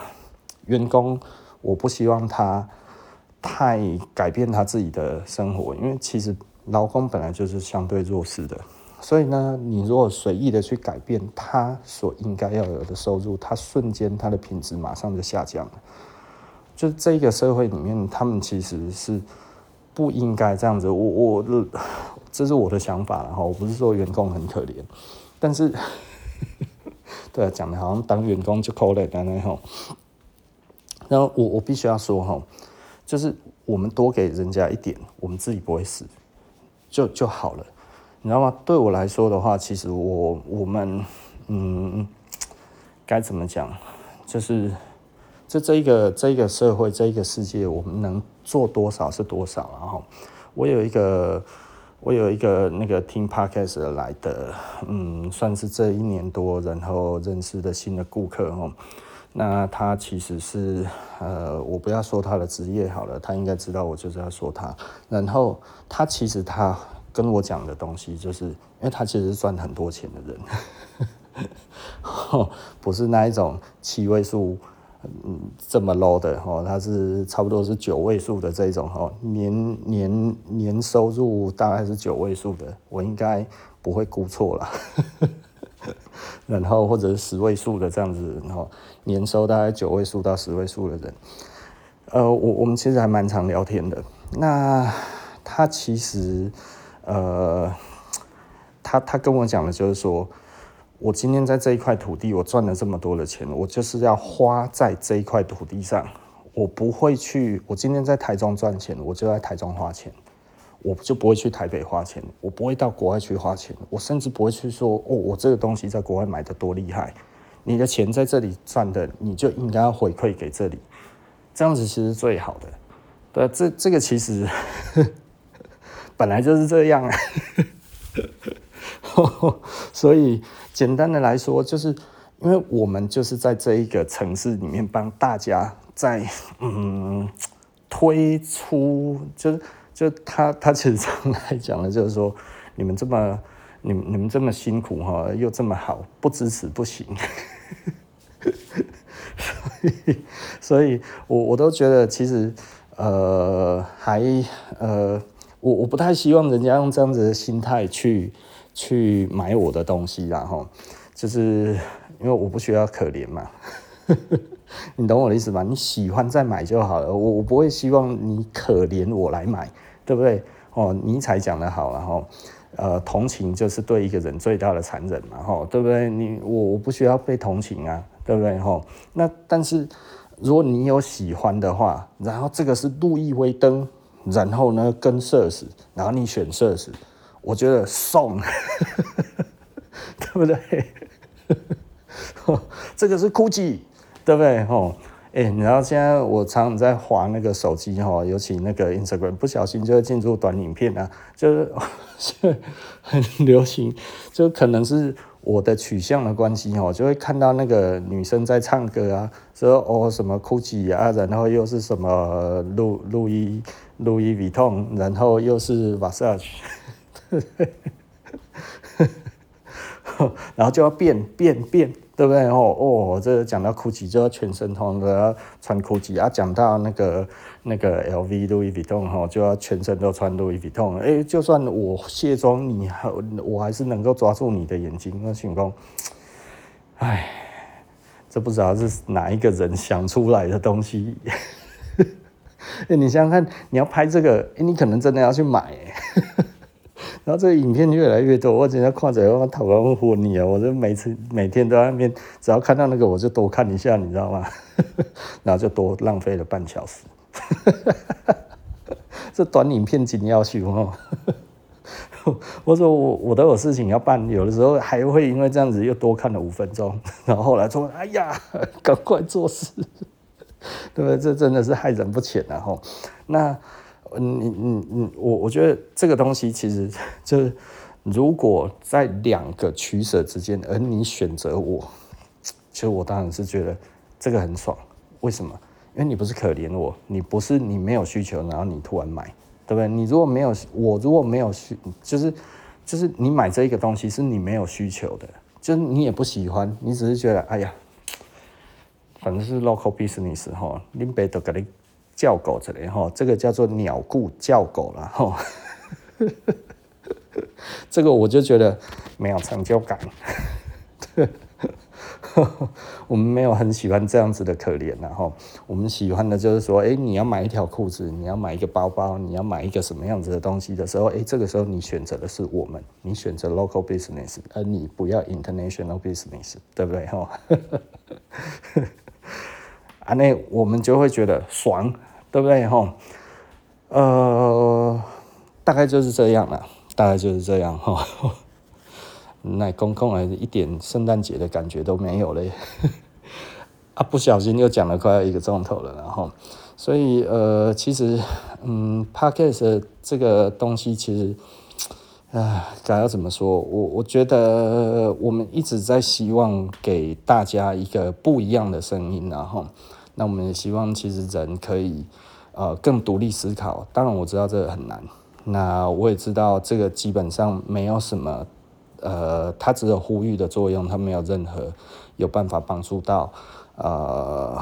S1: 员工，我不希望他。太改变他自己的生活，因为其实劳工本来就是相对弱势的，所以呢，你如果随意的去改变他所应该要有的收入，他瞬间他的品质马上就下降了。就这个社会里面，他们其实是不应该这样子。我我这是我的想法了哈，我不是说员工很可怜，但是 对啊，讲的好像当员工就可怜的那种。然后我我必须要说哈。就是我们多给人家一点，我们自己不会死，就就好了，你知道吗？对我来说的话，其实我我们嗯，该怎么讲？就是这这一个这一个社会这一个世界，我们能做多少是多少。然后我有一个我有一个那个听 Podcast 来的，嗯，算是这一年多然后认识的新的顾客哦。那他其实是，呃，我不要说他的职业好了，他应该知道我就是要说他。然后他其实他跟我讲的东西，就是因为他其实是赚很多钱的人，不是那一种七位数，嗯，这么 low 的哦，他是差不多是九位数的这种哦，年年年收入大概是九位数的，我应该不会估错了。然后或者是十位数的这样子，然后年收大概九位数到十位数的人，呃，我我们其实还蛮常聊天的。那他其实，呃，他他跟我讲的就是说，我今天在这一块土地，我赚了这么多的钱，我就是要花在这一块土地上，我不会去。我今天在台中赚钱，我就在台中花钱。我就不会去台北花钱，我不会到国外去花钱，我甚至不会去说哦，我这个东西在国外买的多厉害。你的钱在这里赚的，你就应该要回馈给这里，这样子其实最好的。对，这这个其实本来就是这样啊。所以简单的来说，就是因为我们就是在这一个城市里面帮大家在嗯推出就是。就他，他其实上来讲的，就是说，你们这么，你们你们这么辛苦哈，又这么好，不支持不行。所以，所以我我都觉得，其实，呃，还呃，我我不太希望人家用这样子的心态去去买我的东西，然后，就是因为我不需要可怜嘛。你懂我的意思吧？你喜欢再买就好了，我我不会希望你可怜我来买。对不对？哦，尼采讲得好，然后，呃，同情就是对一个人最大的残忍嘛，吼，对不对？你我我不需要被同情啊，对不对？吼，那但是如果你有喜欢的话，然后这个是路易威登，然后呢跟设施，然后你选设施，我觉得送，对不对？这个是 GUCCI，对不对？吼。哎、欸，你知道现在我常常在滑那个手机哈，尤其那个 Instagram，不小心就会进入短影片啊，就是 很流行，就可能是我的取向的关系哈，就会看到那个女生在唱歌啊，说哦什么 Gucci 啊，然后又是什么路路易路易威登，然后又是 Versace，然后就要变变变。对不对？哦哦，这讲到 GUCCI 就要全身通都要穿 GUCCI 啊，讲到那个那个 LV Louis Vuitton 哈，就要全身都穿 Louis Vuitton。哎，就算我卸妆，你还我还是能够抓住你的眼睛。那情况，哎，这不知道是哪一个人想出来的东西。哎，你想想看，你要拍这个，哎，你可能真的要去买。然后这个影片越来越多，我真的看着我头昏昏腻啊！我就每次每天都在那边，只要看到那个我就多看一下，你知道吗？然后就多浪费了半小时。这短影片紧要求哦。我说我我都有事情要办，有的时候还会因为这样子又多看了五分钟，然后后来说哎呀，赶快做事，对不对？这真的是害人不浅啊！吼，那你你你我我觉得这个东西其实就是，如果在两个取舍之间，而你选择我，其实我当然是觉得这个很爽。为什么？因为你不是可怜我，你不是你没有需求，然后你突然买。对不对？你如果没有我，如果没有需，就是就是你买这一个东西是你没有需求的，就是你也不喜欢，你只是觉得哎呀，反正是 local business 哈，林北都给你叫狗这里哈，这个叫做鸟顾叫狗了哈，这个我就觉得没有成就感。我们没有很喜欢这样子的可怜，然后我们喜欢的就是说，哎，你要买一条裤子，你要买一个包包，你要买一个什么样子的东西的时候，哎，这个时候你选择的是我们，你选择 local business，而你不要 international business，对不对？哈，啊，那我们就会觉得爽，对不对？吼，呃，大概就是这样了，大概就是这样哈。那公公啊，一点圣诞节的感觉都没有嘞，啊，不小心又讲了快要一个钟头了，然后，所以呃，其实嗯，Podcast 这个东西其实，唉，该要怎么说？我我觉得我们一直在希望给大家一个不一样的声音，然后，那我们也希望其实人可以呃更独立思考。当然我知道这个很难，那我也知道这个基本上没有什么。呃，它只有呼吁的作用，它没有任何有办法帮助到呃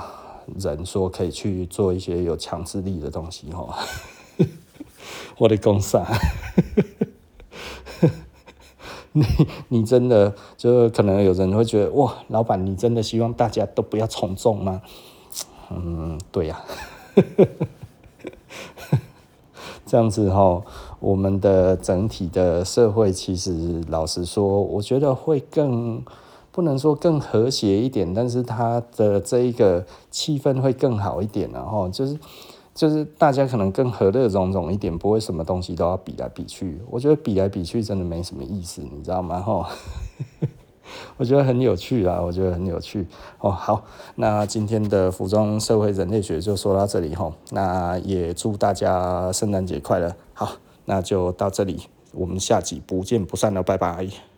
S1: 人说可以去做一些有强制力的东西哈。我的公司啊，你你真的就可能有人会觉得哇，老板你真的希望大家都不要从众吗？嗯，对呀、啊，这样子哈。我们的整体的社会，其实老实说，我觉得会更不能说更和谐一点，但是它的这一个气氛会更好一点，然后就是就是大家可能更和乐融融一点，不会什么东西都要比来比去。我觉得比来比去真的没什么意思，你知道吗？哈，我觉得很有趣啊，我觉得很有趣哦。好，那今天的服装社会人类学就说到这里哈，那也祝大家圣诞节快乐。好。那就到这里，我们下集不见不散了，拜拜。